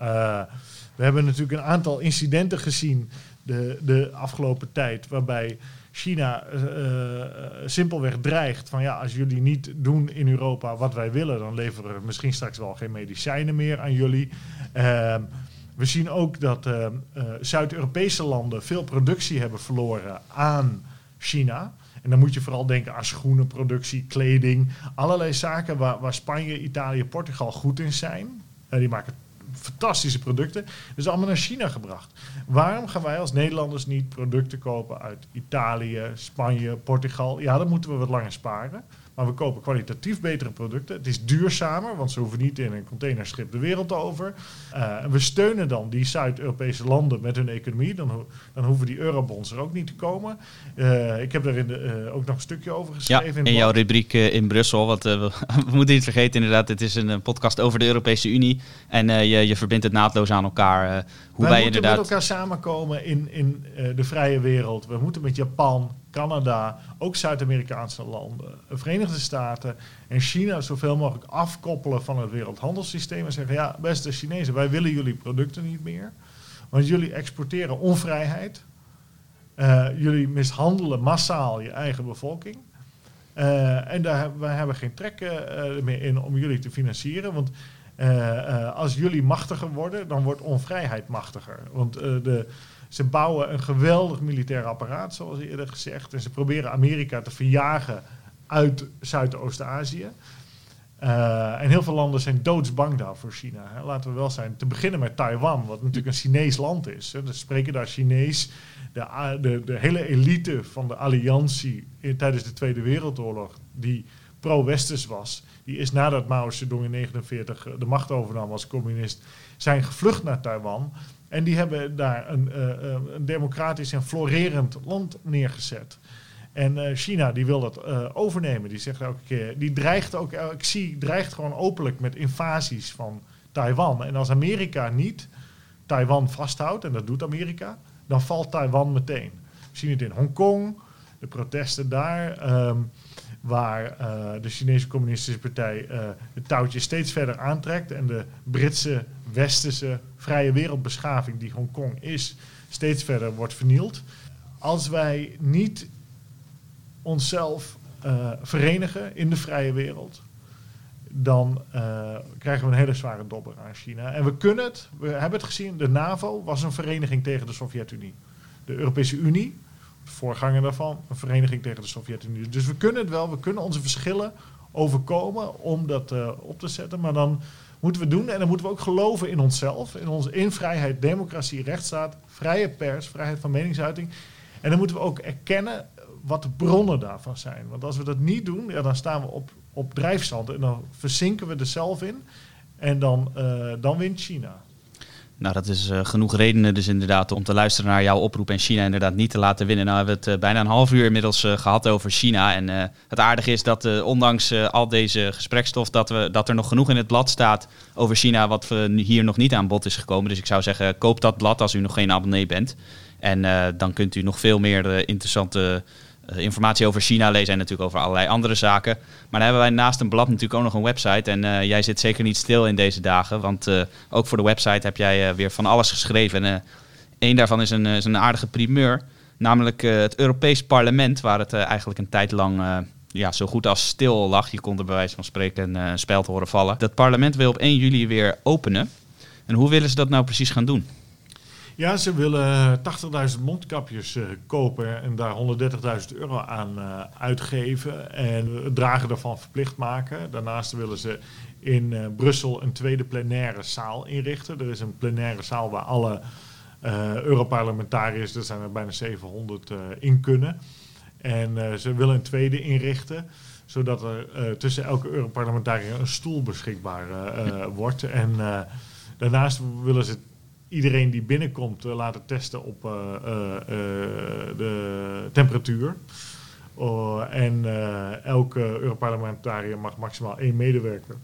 we hebben natuurlijk een aantal incidenten gezien de, de afgelopen tijd. Waarbij China uh, simpelweg dreigt van ja, als jullie niet doen in Europa wat wij willen, dan leveren we misschien straks wel geen medicijnen meer aan jullie. Uh, we zien ook dat uh, Zuid-Europese landen veel productie hebben verloren aan China. En dan moet je vooral denken aan schoenenproductie, kleding, allerlei zaken waar, waar Spanje, Italië, Portugal goed in zijn. die maken fantastische producten. Dus allemaal naar China gebracht. Waarom gaan wij als Nederlanders niet producten kopen uit Italië, Spanje, Portugal? Ja, dan moeten we wat langer sparen. Maar we kopen kwalitatief betere producten. Het is duurzamer, want ze hoeven niet in een containerschip de wereld over. Uh, en we steunen dan die Zuid-Europese landen met hun economie. Dan, dan hoeven die eurobonds er ook niet te komen. Uh, ik heb daar in de, uh, ook nog een stukje over geschreven. Ja, in, in jouw rubriek in Brussel. Want we, [laughs] we, moeten niet vergeten inderdaad, het is een podcast over de Europese Unie. En je, je verbindt het naadloos aan elkaar. hoe wij, wij moeten inderdaad... met elkaar samenkomen in, in de vrije wereld. We moeten met Japan, Canada, ook Zuid-Amerikaanse landen, de Verenigde Staten en China zoveel mogelijk afkoppelen van het wereldhandelssysteem en zeggen, ja, beste Chinezen, wij willen jullie producten niet meer, want jullie exporteren onvrijheid, uh, jullie mishandelen massaal je eigen bevolking. Uh, en daar, wij hebben geen trek meer in om jullie te financieren, want als jullie machtiger worden, dan wordt onvrijheid machtiger. Want de ze bouwen een geweldig militair apparaat, zoals eerder gezegd. En ze proberen Amerika te verjagen uit Zuidoost-Azië. Uh, en heel veel landen zijn doodsbang daar voor China. Hè. Laten we wel zijn. Te beginnen met Taiwan, wat natuurlijk een Chinees land is. Ze spreken daar Chinees. De, de, de hele elite van de alliantie tijdens de Tweede Wereldoorlog, die pro-westers was, die is nadat Mao Zedong in 1949 de macht overnam als communist, zijn gevlucht naar Taiwan. En die hebben daar een, uh, een democratisch en florerend land neergezet. En uh, China die wil dat overnemen. Die zegt elke keer, die dreigt ook, ik zie, dreigt gewoon openlijk met invasies van Taiwan. En als Amerika niet Taiwan vasthoudt, en dat doet Amerika, dan valt Taiwan meteen. We zien het in Hongkong, de protesten daar, um, waar uh, de Chinese Communistische Partij het touwtje steeds verder aantrekt en de Britse westerse vrije wereldbeschaving die Hongkong is, steeds verder wordt vernield. Als wij niet onszelf uh, verenigen in de vrije wereld, dan krijgen we een hele zware dobber aan China. En we kunnen het, we hebben het gezien, de NAVO was een vereniging tegen de Sovjet-Unie. De Europese Unie, voorganger daarvan, een vereniging tegen de Sovjet-Unie. Dus we kunnen het wel, we kunnen onze verschillen overkomen om dat uh, op te zetten, maar dan moeten we doen. En dan moeten we ook geloven in onszelf, in onze in vrijheid, democratie, rechtsstaat, vrije pers, vrijheid van meningsuiting. En dan moeten we ook erkennen wat de bronnen daarvan zijn. Want als we dat niet doen, ja, dan staan we op, op drijfzand en dan verzinken we er zelf in. En dan, uh, dan wint China. Nou, dat is uh, genoeg redenen dus inderdaad om te luisteren naar jouw oproep en China inderdaad niet te laten winnen. Nou hebben we het uh, bijna een half uur inmiddels uh, gehad over China. En het aardige is dat ondanks al deze gesprekstof, dat, we, dat er nog genoeg in het blad staat over China wat hier nog niet aan bod is gekomen. Dus ik zou zeggen, koop dat blad als u nog geen abonnee bent. En dan kunt u nog veel meer interessante eh, informatie over China lezen en natuurlijk over allerlei andere zaken. Maar dan hebben wij naast een blad natuurlijk ook nog een website. En uh, jij zit zeker niet stil in deze dagen, want uh, ook voor de website heb jij weer van alles geschreven. En Eén daarvan is een, is een aardige primeur. Namelijk het Europees Parlement, waar het eigenlijk een tijd lang ja, zo goed als stil lag. Je kon er bij wijze van spreken een speld horen vallen. Dat parlement wil op 1 juli weer openen. En hoe willen ze dat nou precies gaan doen? Ja, ze willen 80.000 mondkapjes uh, kopen en daar 130.000 euro aan uh, uitgeven. En het dragen daarvan verplicht maken. Daarnaast willen ze in uh, Brussel een tweede plenaire zaal inrichten. Er is een plenaire zaal waar alle Europarlementariërs, er zijn er bijna 700, in kunnen. En ze willen een tweede inrichten zodat er tussen elke Europarlementariër een stoel beschikbaar wordt. En daarnaast willen ze iedereen die binnenkomt uh, laten testen op uh, de temperatuur. En elke Europarlementariër mag maximaal één medewerker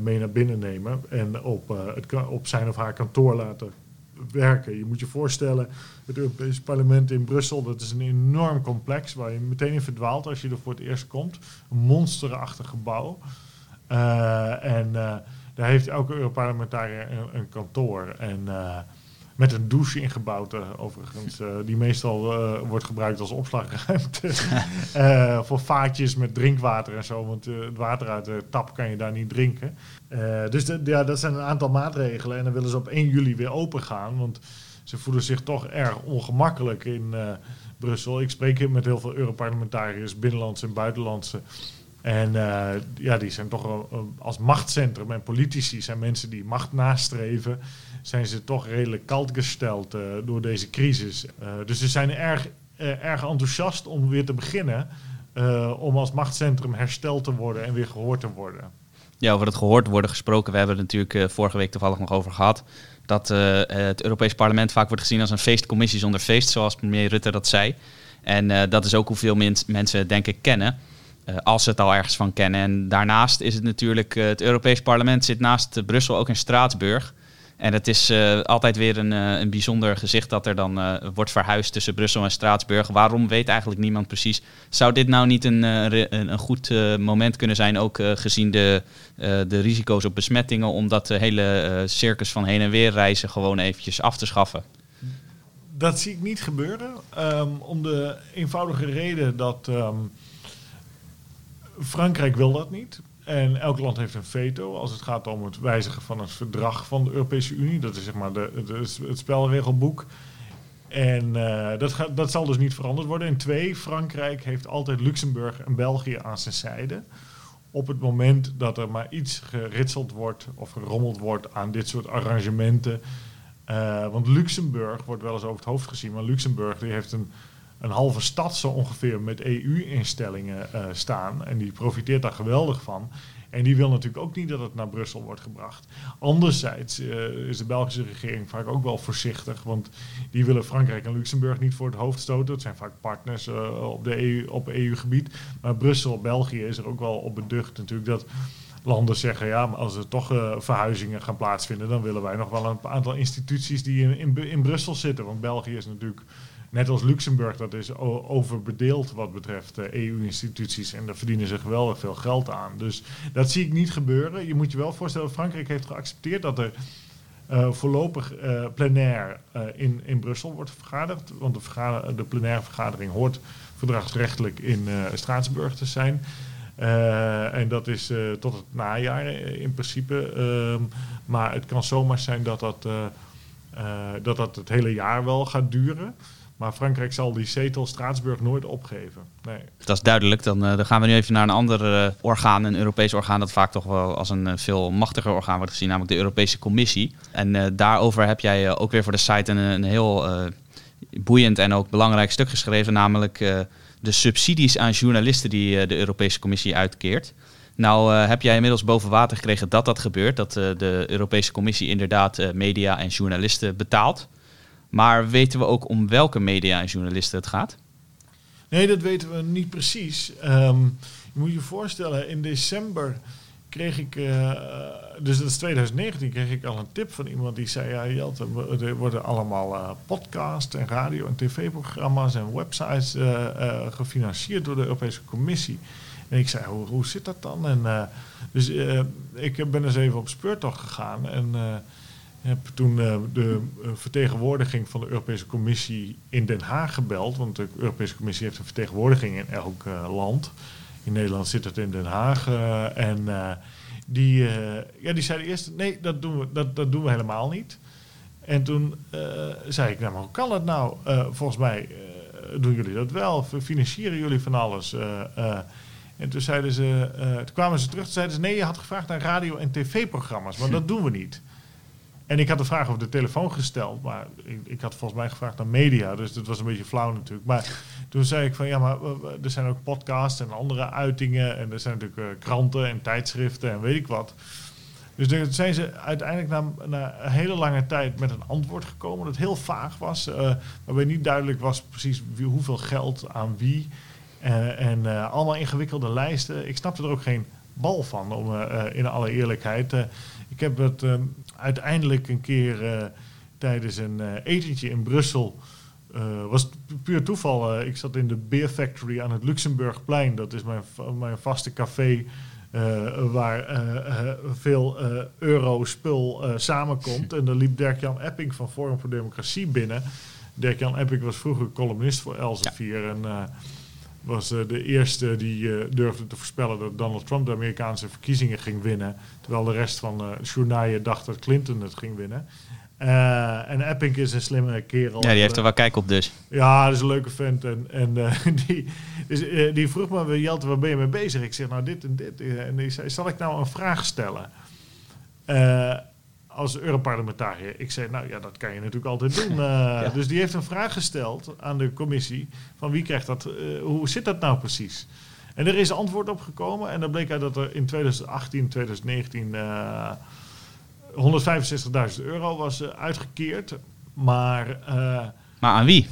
mee naar binnen nemen en op, het, op zijn of haar kantoor laten werken. Je moet je voorstellen, het Europese parlement in Brussel, dat is een enorm complex waar je meteen in verdwaalt als je er voor het eerst komt. Een monsterachtig gebouw. en daar heeft elke Europarlementariër een, een kantoor. En uh, met een douche ingebouwd, uh, overigens, uh, die meestal wordt gebruikt als opslagruimte. [laughs] voor vaatjes met drinkwater en zo, want het water uit de tap kan je daar niet drinken. dus de, ja, dat zijn een aantal maatregelen. En dan willen ze op 1 juli weer open gaan, want ze voelen zich toch erg ongemakkelijk in Brussel. Ik spreek met heel veel Europarlementariërs, binnenlandse en buitenlandse. En uh, ja, die zijn toch als machtscentrum en politici zijn mensen die macht nastreven, zijn ze toch redelijk kalt gesteld uh, door deze crisis. Dus ze zijn erg, erg enthousiast om weer te beginnen, om als machtscentrum hersteld te worden en weer gehoord te worden. Ja, over het gehoord worden gesproken. We hebben het natuurlijk vorige week toevallig nog over gehad. Dat het Europees Parlement vaak wordt gezien als een feestcommissie zonder feest, zoals premier Rutte dat zei. En dat is ook hoeveel mensen ik kennen. Uh, als ze het al ergens van kennen. En daarnaast is het natuurlijk, uh, het Europees Parlement zit naast Brussel ook in Straatsburg. En het is uh, altijd weer een, een bijzonder gezicht dat er dan wordt verhuisd tussen Brussel en Straatsburg. Waarom weet eigenlijk niemand precies. Zou dit nou niet een, een, een goed moment kunnen zijn, ook gezien de, de risico's op besmettingen, om dat hele circus van heen en weer reizen gewoon eventjes af te schaffen? Dat zie ik niet gebeuren. Um, om de eenvoudige reden dat. Um, Frankrijk wil dat niet. En elk land heeft een veto als het gaat om het wijzigen van het verdrag van de Europese Unie. Dat is zeg maar de, het spelregelboek. En uh, dat, dat zal dus niet veranderd worden. En twee, Frankrijk heeft altijd Luxemburg en België aan zijn zijde. Op het moment dat er maar iets geritseld wordt of gerommeld wordt aan dit soort arrangementen. Uh, want Luxemburg wordt wel eens over het hoofd gezien, maar Luxemburg die heeft een een halve stad zo ongeveer met EU-instellingen uh, staan. En die profiteert daar geweldig van. En die wil natuurlijk ook niet dat het naar Brussel wordt gebracht. Anderzijds uh, is de Belgische regering vaak ook wel voorzichtig. Want die willen Frankrijk en Luxemburg niet voor het hoofd stoten. Het zijn vaak partners uh, op, de EU, op EU-gebied. Maar Brussel, België is er ook wel op beducht natuurlijk dat landen zeggen, ja, maar als er toch verhuizingen gaan plaatsvinden, dan willen wij nog wel een aantal instituties die in, in Brussel zitten. Want België is natuurlijk Net als Luxemburg, dat is overbedeeld wat betreft EU-instituties. En daar verdienen ze geweldig veel geld aan. Dus dat zie ik niet gebeuren. Je moet je wel voorstellen, Frankrijk heeft geaccepteerd dat er uh, voorlopig uh, plenair in, in Brussel wordt vergaderd. Want de, vergader, de plenaire vergadering hoort verdragsrechtelijk in Straatsburg te zijn. en dat is tot het najaar in principe. Ehm, maar het kan zomaar zijn dat dat, dat dat het hele jaar wel gaat duren. Maar Frankrijk zal die zetel Straatsburg nooit opgeven. Nee. Dat is duidelijk. Dan, uh, dan gaan we nu even naar een ander uh, orgaan, een Europees orgaan dat vaak toch wel als een uh, veel machtiger orgaan wordt gezien, namelijk de Europese Commissie. En daarover heb jij ook weer voor de site een, een heel boeiend en ook belangrijk stuk geschreven, namelijk de subsidies aan journalisten die de Europese Commissie uitkeert. Nou heb jij inmiddels boven water gekregen dat dat gebeurt, dat de Europese Commissie inderdaad media en journalisten betaalt. Maar weten we ook om welke media en journalisten het gaat? Nee, dat weten we niet precies. Um, je moet je voorstellen, in december kreeg ik, uh, dus dat is 2019, kreeg ik al een tip van iemand die zei: Ja, Jelte, er worden allemaal uh, podcasts en radio- en tv-programma's en websites uh, gefinancierd door de Europese Commissie. En ik zei: Hoe, hoe zit dat dan? En, dus ik ben eens even op speurtocht gegaan en heb toen uh, de vertegenwoordiging van de Europese Commissie in Den Haag gebeld. Want de Europese Commissie heeft een vertegenwoordiging in elk uh, land. In Nederland zit het in Den Haag. Uh, en die, ja, die zeiden eerst: nee, dat doen we, dat, dat doen we helemaal niet. En toen zei ik: nou, maar hoe kan dat nou? volgens mij doen jullie dat wel. Financieren jullie van alles? En toen, zeiden ze, toen kwamen ze terug en zeiden ze: nee, je had gevraagd naar radio- en tv-programma's, maar dat doen we niet. En ik had de vraag over de telefoon gesteld, maar ik, ik, had volgens mij gevraagd naar media, dus dat was een beetje flauw natuurlijk. Maar toen zei ik van ja, maar er zijn ook podcasts en andere uitingen en er zijn natuurlijk uh, kranten en tijdschriften en weet ik wat. Dus toen zijn ze uiteindelijk na, na, een hele lange tijd met een antwoord gekomen dat heel vaag was, waarbij niet duidelijk was precies hoeveel geld aan wie en allemaal ingewikkelde lijsten. Ik snapte er ook geen bal van, om in alle eerlijkheid. ik heb het uiteindelijk een keer uh, tijdens een uh, etentje in Brussel. Uh, was puur toeval. ik zat in de Beer Factory aan het Luxemburgplein. Dat is mijn, mijn vaste café. waar veel euro-spul samenkomt. [laughs] en daar liep Dirk-Jan Epping van Forum voor Democratie binnen. Dirk-Jan Epping was vroeger columnist voor Elsevier. Ja. En was uh, de eerste die uh, durfde te voorspellen dat Donald Trump de Amerikaanse verkiezingen ging winnen. Terwijl de rest van de uh, journaaien dacht dat Clinton het ging winnen. en Epping is een slimme kerel. Ja, die heeft er wel kijk op dus. Ja, dat is een leuke vent. En, en [laughs] die, dus, die vroeg me, Jelte, waar ben je mee bezig? Ik zeg, nou dit en dit. En die zei, zal ik nou een vraag stellen? Als Europarlementariër. Ik zei, nou ja, dat kan je natuurlijk altijd doen. Uh, [laughs] ja. Dus die heeft een vraag gesteld aan de commissie: van wie krijgt dat, uh, hoe zit dat nou precies? En er is antwoord op gekomen. En dan bleek uit dat er in 2018, 2019 uh, 165.000 euro was uitgekeerd. Maar. maar aan wie?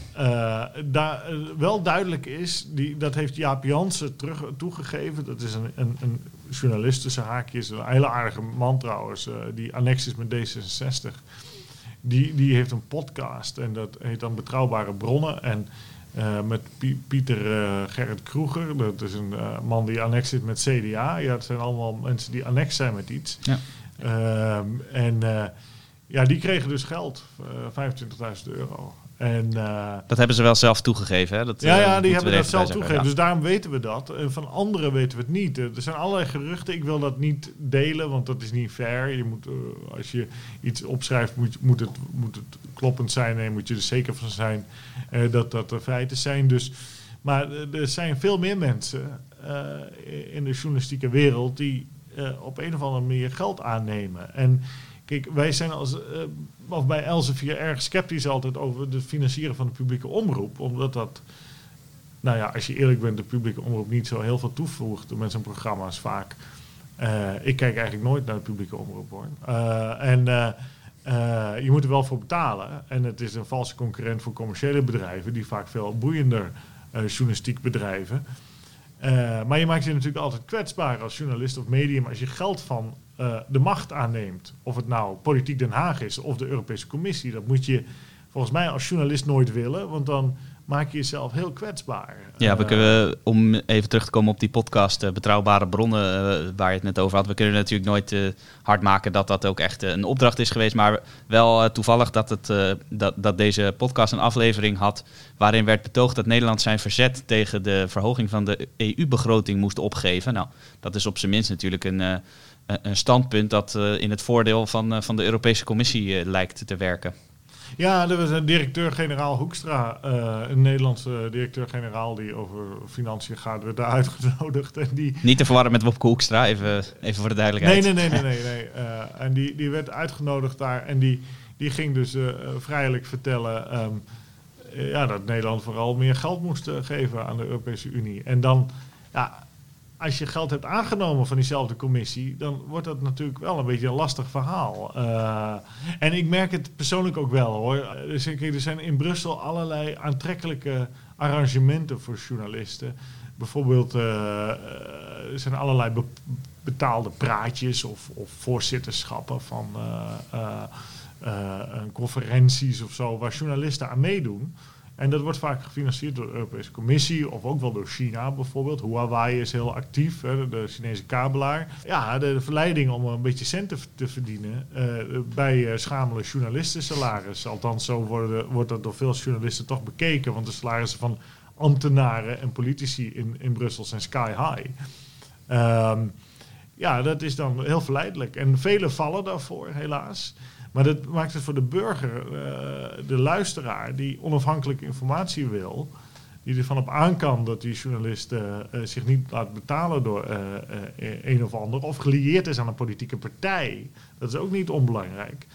daar wel duidelijk is, die, dat heeft Jaap Jansen terug, toegegeven. Dat is een, een, een journalist tussen haakjes, een hele aardige man trouwens, uh, die annex is met D66. Die, die heeft een podcast en dat heet dan Betrouwbare Bronnen. En uh, met Pieter uh, Gerrit Kroeger, dat is een man die annex zit met CDA. Ja, het zijn allemaal mensen die annex zijn met iets. Ja. Ehm, en ja, die kregen dus geld, 25.000 euro. En, uh, dat hebben ze wel zelf toegegeven, hè? Dat, ja, ja, die hebben dat zelf toegegeven. Dus daarom weten we dat. En van anderen weten we het niet. Er zijn allerlei geruchten. Ik wil dat niet delen, want dat is niet fair. Je moet, uh, als je iets opschrijft, moet, moet, het, moet het kloppend zijn. En moet je er zeker van zijn uh, dat dat de feiten zijn. Dus, maar er zijn veel meer mensen in de journalistieke wereld die op een of andere manier geld aannemen. En Kijk, wij zijn als, of bij Elsevier erg sceptisch altijd over het financieren van de publieke omroep. Omdat dat, nou ja, als je eerlijk bent, de publieke omroep niet zo heel veel toevoegt met zijn programma's vaak. Uh, ik kijk eigenlijk nooit naar de publieke omroep hoor. Uh, en je moet er wel voor betalen. En het is een valse concurrent voor commerciële bedrijven, die vaak veel boeiender journalistiek bedrijven. maar je maakt je natuurlijk altijd kwetsbaar als journalist of medium als je geld van uh, de macht aanneemt. Of het nou politiek Den Haag is of de Europese Commissie. Dat moet je volgens mij als journalist nooit willen, want dan maak je jezelf heel kwetsbaar. Ja, we kunnen, om even terug te komen op die podcast, uh, Betrouwbare Bronnen, uh, waar je het net over had. We kunnen natuurlijk nooit uh, hard maken dat dat ook echt een opdracht is geweest. Maar wel toevallig dat, het, dat, dat deze podcast een aflevering had waarin werd betoogd dat Nederland zijn verzet tegen de verhoging van de EU-begroting moest opgeven. Nou, dat is op zijn minst natuurlijk een een standpunt dat uh, in het voordeel van, uh, van de Europese Commissie lijkt te werken. Ja, er was een directeur-generaal Hoekstra, een Nederlandse directeur-generaal die over financiën gaat, werd daar [laughs] uitgenodigd. En die, Niet te verwarren met Wopke Hoekstra, even, even voor de duidelijkheid. Nee, nee, nee, nee. [laughs] nee, nee. en die, die werd uitgenodigd daar en die, die ging dus vrijelijk vertellen um, ja, dat Nederland vooral meer geld moest geven aan de Europese Unie. En dan, ja, als je geld hebt aangenomen van diezelfde commissie, dan wordt dat natuurlijk wel een beetje een lastig verhaal. Uh, en ik merk het persoonlijk ook wel hoor. Dus er zijn in Brussel allerlei aantrekkelijke arrangementen voor journalisten. Bijvoorbeeld, uh, er zijn allerlei be betaalde praatjes of, of voorzitterschappen van conferenties of zo, waar journalisten aan meedoen. En dat wordt vaak gefinancierd door de Europese Commissie of ook wel door China bijvoorbeeld. Huawei is heel actief, hè, de Chinese kabelaar. Ja, de, verleiding om een beetje centen te verdienen uh, bij uh, schamele journalistensalaris. Althans, zo wordt dat door veel journalisten toch bekeken. Want de salarissen van ambtenaren en politici in, in Brussel zijn sky high. Um, ja, dat is dan heel verleidelijk. En velen vallen daarvoor, helaas. Maar dat maakt het voor de burger, uh, de luisteraar, die onafhankelijke informatie wil, die ervan op aan kan dat die journalist uh, zich niet laat betalen door een of ander, of gelieerd is aan een politieke partij. Dat is ook niet onbelangrijk.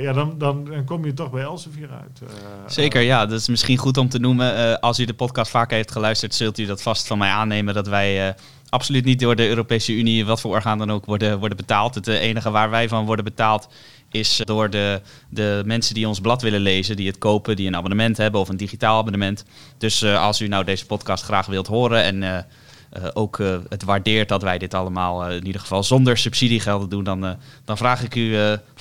ja, dan, dan, dan, kom je toch bij Elsevier uit. Zeker, ja. Dat is misschien goed om te noemen. als u de podcast vaker heeft geluisterd, zult u dat vast van mij aannemen dat wij absoluut niet door de Europese Unie, wat voor orgaan dan ook, worden, worden betaald. Het enige waar wij van worden betaald is door de, de mensen die ons blad willen lezen, die het kopen, die een abonnement hebben of een digitaal abonnement. Dus uh, als u nou deze podcast graag wilt horen en uh, ook het waardeert dat wij dit allemaal in ieder geval zonder subsidiegelden doen, dan, dan vraag ik u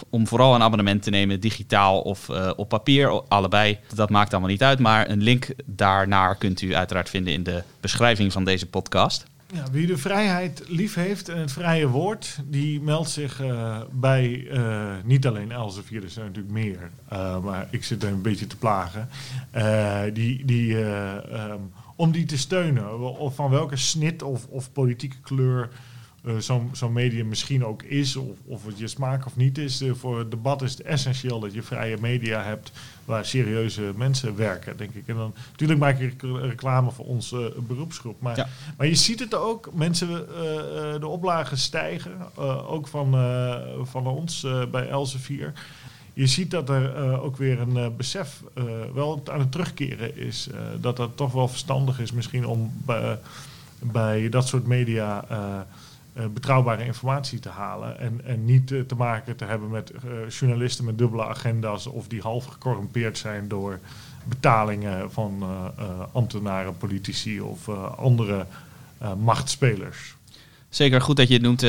om vooral een abonnement te nemen, digitaal of op papier, allebei. Dat maakt allemaal niet uit, maar een link daarnaar kunt u uiteraard vinden in de beschrijving van deze podcast. Ja, wie de vrijheid lief heeft en het vrije woord, die meldt zich uh, bij uh, niet alleen Elsevier, er zijn natuurlijk meer, uh, maar ik zit er een beetje te plagen. die, die, um, om die te steunen, of van welke snit of, of politieke kleur uh, zo'n zo medium misschien ook is, of, of het je smaak of niet is. Uh, voor het debat is het essentieel dat je vrije media hebt waar serieuze mensen werken, denk ik. En dan natuurlijk maak ik reclame voor onze beroepsgroep. Maar, maar je ziet het ook, mensen, de oplagen stijgen, ook van, van ons bij Elsevier. Je ziet dat er ook weer een besef wel aan het terugkeren is. dat het toch wel verstandig is misschien om bij, bij dat soort media uh, betrouwbare informatie te halen. En, en niet uh, te maken te hebben met uh, journalisten met dubbele agenda's of die half gecorrumpeerd zijn door betalingen van ambtenaren, politici of andere machtspelers. Zeker goed dat je het noemt.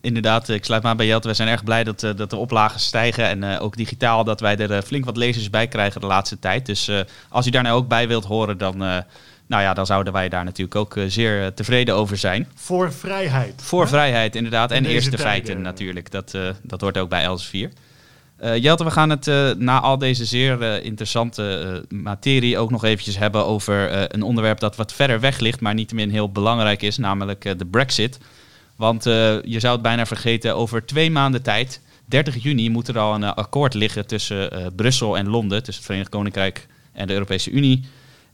inderdaad, ik sluit me aan bij Jelte. We zijn erg blij dat, dat de oplagen stijgen. En ook digitaal dat wij er flink wat lezers bij krijgen de laatste tijd. Dus als u daar nou ook bij wilt horen, dan nou ja, dan zouden wij daar natuurlijk ook eh, zeer eh, tevreden over zijn. Voor vrijheid. Voor vrijheid, inderdaad. en eerste feiten natuurlijk. Dat, uh, dat hoort ook bij Elsevier. Uh, Jelte, we gaan het na al deze zeer interessante materie ook nog eventjes hebben over een onderwerp dat wat verder weg ligt, maar niettemin heel belangrijk is, namelijk de Brexit. Want je zou het bijna vergeten, over twee maanden tijd, 30 juni, moet er al een akkoord liggen tussen Brussel en Londen, tussen het Verenigd Koninkrijk en de Europese Unie.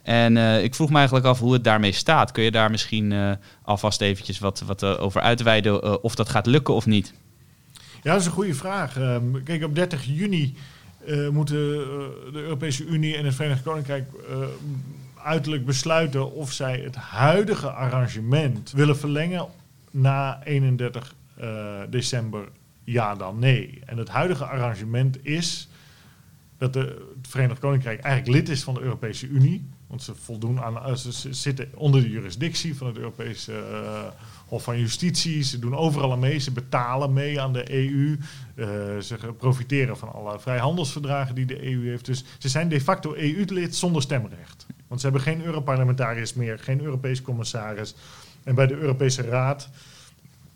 En uh, ik vroeg me eigenlijk af hoe het daarmee staat. Kun je daar misschien uh, alvast eventjes wat, wat uh, over uitweiden of dat gaat lukken of niet? Ja, dat is een goede vraag. Um, kijk, op 30 juni moeten de Europese Unie en het Verenigd Koninkrijk uiterlijk besluiten of zij het huidige arrangement willen verlengen na 31 december. Ja dan nee. En het huidige arrangement is dat de, het Verenigd Koninkrijk eigenlijk lid is van de Europese Unie. Want ze voldoen aan, eh, ze zitten onder de juridictie van het Europese uh, Hof van Justitie. Ze doen overal mee. Ze betalen mee aan de EU. Uh, ze profiteren van alle vrijhandelsverdragen die de EU heeft. Dus ze zijn de facto EU-lid zonder stemrecht. Want ze hebben geen Europarlementariërs meer, geen Europees commissaris. En bij de Europese Raad,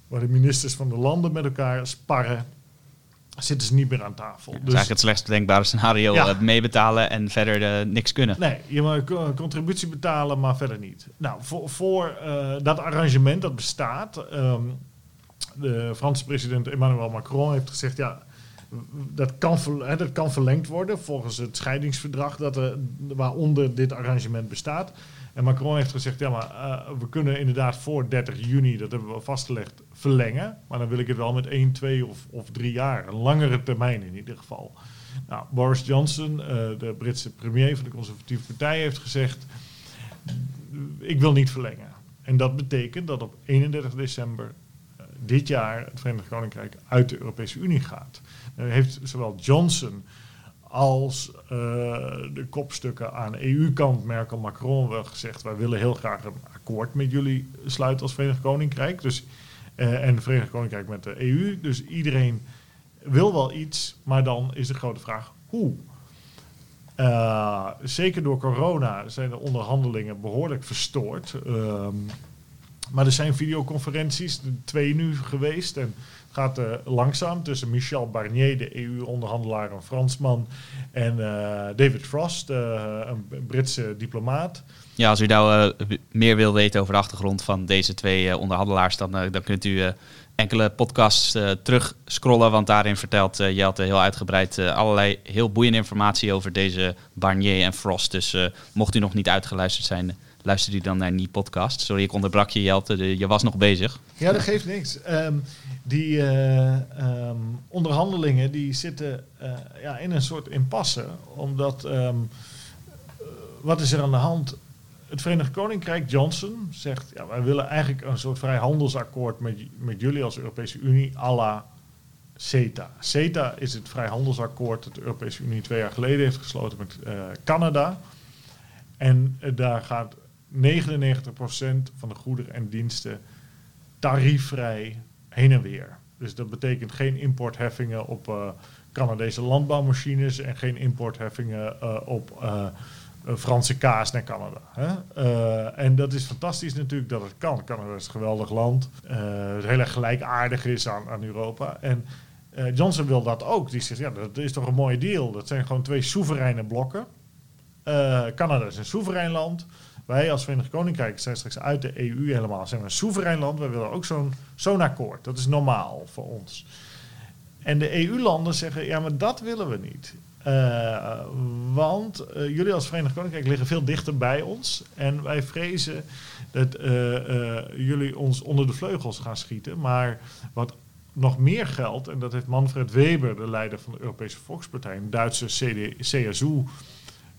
waar de ministers van de landen met elkaar sparren, zitten ze niet meer aan tafel. Ja, dat is dus eigenlijk het slechtst denkbare scenario. Ja. Eh, meebetalen en verder uh, niks kunnen. Nee, je mag een contributie betalen, maar verder niet. Nou, voor, voor uh, dat arrangement dat bestaat... Um, de Franse president Emmanuel Macron heeft gezegd... ja, dat kan, hè, dat kan verlengd worden volgens het scheidingsverdrag... Dat er, waaronder dit arrangement bestaat... En Macron heeft gezegd, ja, maar uh, we kunnen inderdaad voor 30 juni, dat hebben we vastgelegd, verlengen. Maar dan wil ik het wel met 1, 2 of, of 3 jaar. Een langere termijn in ieder geval. Nou, Boris Johnson, uh, de Britse premier van de Conservatieve Partij, heeft gezegd, ik wil niet verlengen. En dat betekent dat op 31 december uh, dit jaar het Verenigd Koninkrijk uit de Europese Unie gaat. Dan heeft zowel Johnson als uh, de kopstukken aan EU-kant, Merkel, Macron, wel gezegd: wij willen heel graag een akkoord met jullie sluiten als Verenigd Koninkrijk. Dus, uh, en het Verenigd Koninkrijk met de EU. Dus iedereen wil wel iets, maar dan is de grote vraag hoe. Uh, zeker door corona zijn de onderhandelingen behoorlijk verstoord. Um, maar er zijn videoconferenties, twee nu geweest. En gaat uh, langzaam tussen Michel Barnier, de EU-onderhandelaar, een Fransman, en uh, David Frost, een Britse diplomaat. Ja, als u nou meer wil weten over de achtergrond van deze twee onderhandelaars, dan, dan kunt u enkele podcasts uh, terug scrollen, want daarin vertelt uh, Jelte heel uitgebreid allerlei heel boeiende informatie over deze Barnier en Frost. Dus mocht u nog niet uitgeluisterd zijn, luister u dan naar die podcast. Sorry, ik onderbrak je Jelte, je was nog bezig. Ja, dat geeft niks. Um, die um, onderhandelingen die zitten ja, in een soort impasse, omdat um, wat is er aan de hand? het Verenigd Koninkrijk, Johnson, zegt... Ja, wij willen eigenlijk een soort vrijhandelsakkoord met, met jullie als Europese Unie... à la CETA. CETA is het vrijhandelsakkoord dat de Europese Unie twee jaar geleden heeft gesloten met Canada. En daar gaat 99% van de goederen en diensten tariefvrij heen en weer. Dus dat betekent geen importheffingen op uh, Canadese landbouwmachines en geen importheffingen op een Franse kaas naar Canada. Hè? En dat is fantastisch natuurlijk dat het kan. Canada is een geweldig land. Het heel erg gelijkaardig is aan, aan Europa. En Johnson wil dat ook. Die zegt, ja, dat is toch een mooie deal. Dat zijn gewoon twee soevereine blokken. Canada is een soeverein land. Wij als Verenigd Koninkrijk zijn straks uit de EU helemaal. Zijn we een soeverein land. Wij willen ook zo'n zo'n akkoord. Dat is normaal voor ons. En de EU-landen zeggen, ja, maar dat willen we niet. Uh, want uh, jullie als Verenigd Koninkrijk liggen veel dichter bij ons. En wij vrezen dat uh, jullie ons onder de vleugels gaan schieten. Maar wat nog meer geldt, en dat heeft Manfred Weber, de leider van de Europese Volkspartij, een Duitse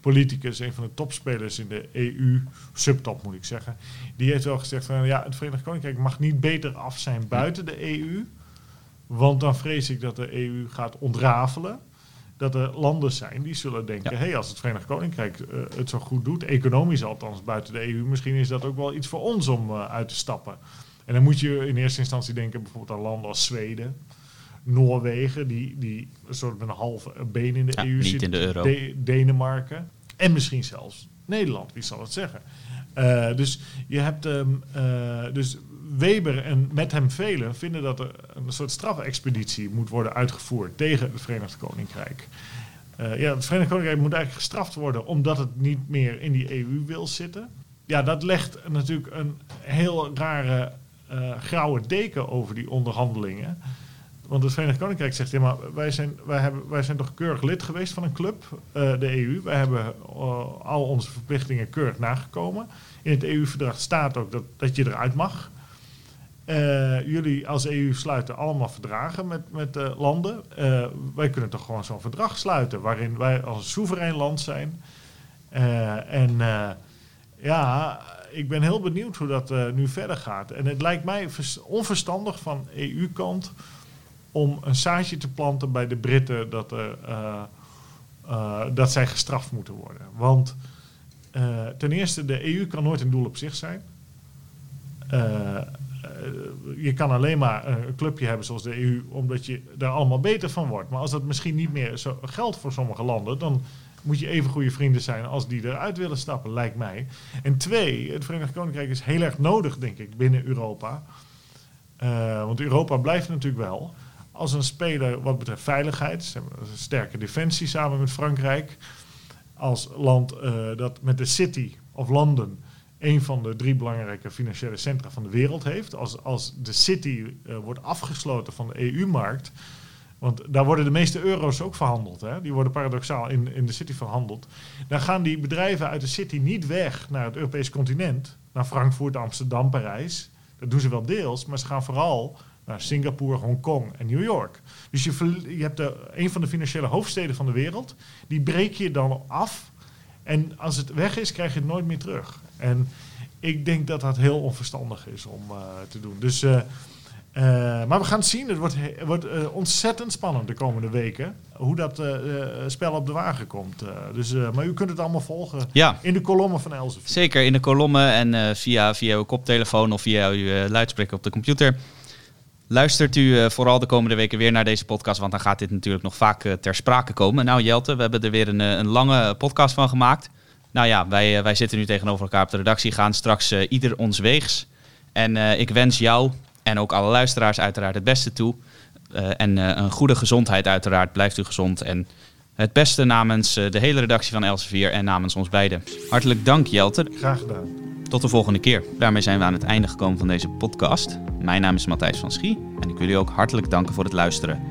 CSU-politicus, een van de topspelers in de EU, subtop moet ik zeggen, die heeft wel gezegd van ja, het Verenigd Koninkrijk mag niet beter af zijn buiten de EU. Want dan vrees ik dat de EU gaat ontrafelen dat er landen zijn die zullen denken: hé, hey, als het Verenigd Koninkrijk uh, het zo goed doet, economisch althans buiten de EU, misschien is dat ook wel iets voor ons om uh, uit te stappen. En dan moet je in eerste instantie denken bijvoorbeeld aan landen als Zweden, Noorwegen, die, die een soort met een halve been in de ja, EU in de euro. De Denemarken en misschien zelfs Nederland, wie zal het zeggen. Uh, dus je hebt um, dus Weber en met hem velen vinden dat er een soort strafexpeditie moet worden uitgevoerd tegen het Verenigd Koninkrijk. Uh, ja, het Verenigd Koninkrijk moet eigenlijk gestraft worden omdat het niet meer in die EU wil zitten. Ja, dat legt natuurlijk een heel rare grauwe deken over die onderhandelingen. Want het Verenigd Koninkrijk zegt, ja, maar wij zijn, wij, hebben, wij zijn toch keurig lid geweest van een club, uh, de EU. Wij hebben al onze verplichtingen keurig nagekomen. In het EU-verdrag staat ook dat, dat je eruit mag. Uh, jullie als EU sluiten allemaal verdragen met, met landen. Wij kunnen toch gewoon zo'n verdrag sluiten waarin wij als soeverein land zijn. en ja, ik ben heel benieuwd hoe dat nu verder gaat. En het lijkt mij onverstandig van EU-kant om een zaadje te planten bij de Britten dat, er, dat zij gestraft moeten worden. Want ten eerste, de EU kan nooit een doel op zich zijn je kan alleen maar een clubje hebben zoals de EU, omdat je daar allemaal beter van wordt. Maar als dat misschien niet meer zo geldt voor sommige landen, dan moet je even goede vrienden zijn als die eruit willen stappen, lijkt mij. En twee, het Verenigd Koninkrijk is heel erg nodig, denk ik, binnen Europa. Want Europa blijft natuurlijk wel als een speler wat betreft veiligheid. Hebben een sterke defensie samen met Frankrijk. Als land uh, dat met de City of London een van de drie belangrijke financiële centra van de wereld heeft. Als, als de city uh, wordt afgesloten van de EU-markt. Want daar worden de meeste euro's ook verhandeld. Hè? Die worden paradoxaal in, in de city verhandeld. Dan gaan die bedrijven uit de city niet weg naar het Europese continent. Naar Frankfurt, Amsterdam, Parijs. Dat doen ze wel deels. Maar ze gaan vooral naar Singapore, Hongkong en New York. Dus je, je hebt de, een van de financiële hoofdsteden van de wereld. Die breek je dan af. En als het weg is, krijg je het nooit meer terug. En ik denk dat dat heel onverstandig is om uh, te doen. Dus, uh, uh, maar we gaan het zien. Het wordt, wordt ontzettend spannend de komende weken. Hoe dat spel op de wagen komt. dus, maar u kunt het allemaal volgen ja. in de kolommen van Elsevier. Zeker in de kolommen en via, via uw koptelefoon of via uw luidspreker op de computer. Luistert u eh, vooral de komende weken weer naar deze podcast, want dan gaat dit natuurlijk nog vaak eh, ter sprake komen. Nou Jelte, we hebben er weer een, eh, een lange podcast van gemaakt. Nou ja, wij, eh, wij zitten nu tegenover elkaar op de redactie, gaan straks eh, ieder ons weegs. En eh, ik wens jou en ook alle luisteraars uiteraard het beste toe. Eh, en eh, een goede gezondheid uiteraard, blijft u gezond. En het beste namens eh, de hele redactie van Elsevier en namens ons beiden. Hartelijk dank Jelte. Graag gedaan. Tot de volgende keer. Daarmee zijn we aan het einde gekomen van deze podcast. Mijn naam is Matthijs van Schie en ik wil u ook hartelijk danken voor het luisteren.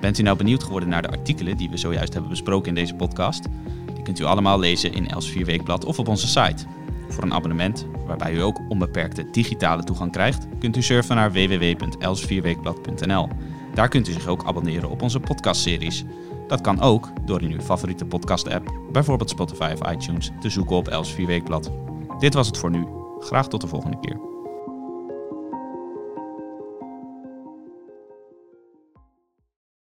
Bent u nou benieuwd geworden naar de artikelen die we zojuist hebben besproken in deze podcast? Die kunt u allemaal lezen in Elsevier Weekblad of op onze site. Voor een abonnement, waarbij u ook onbeperkte digitale toegang krijgt, kunt u surfen naar www.elsevierweekblad.nl. Daar kunt u zich ook abonneren op onze podcastseries. Dat kan ook door in uw favoriete podcast-app, bijvoorbeeld Spotify of iTunes, te zoeken op Elsevier Weekblad. Dit was het voor nu. Graag tot de volgende keer.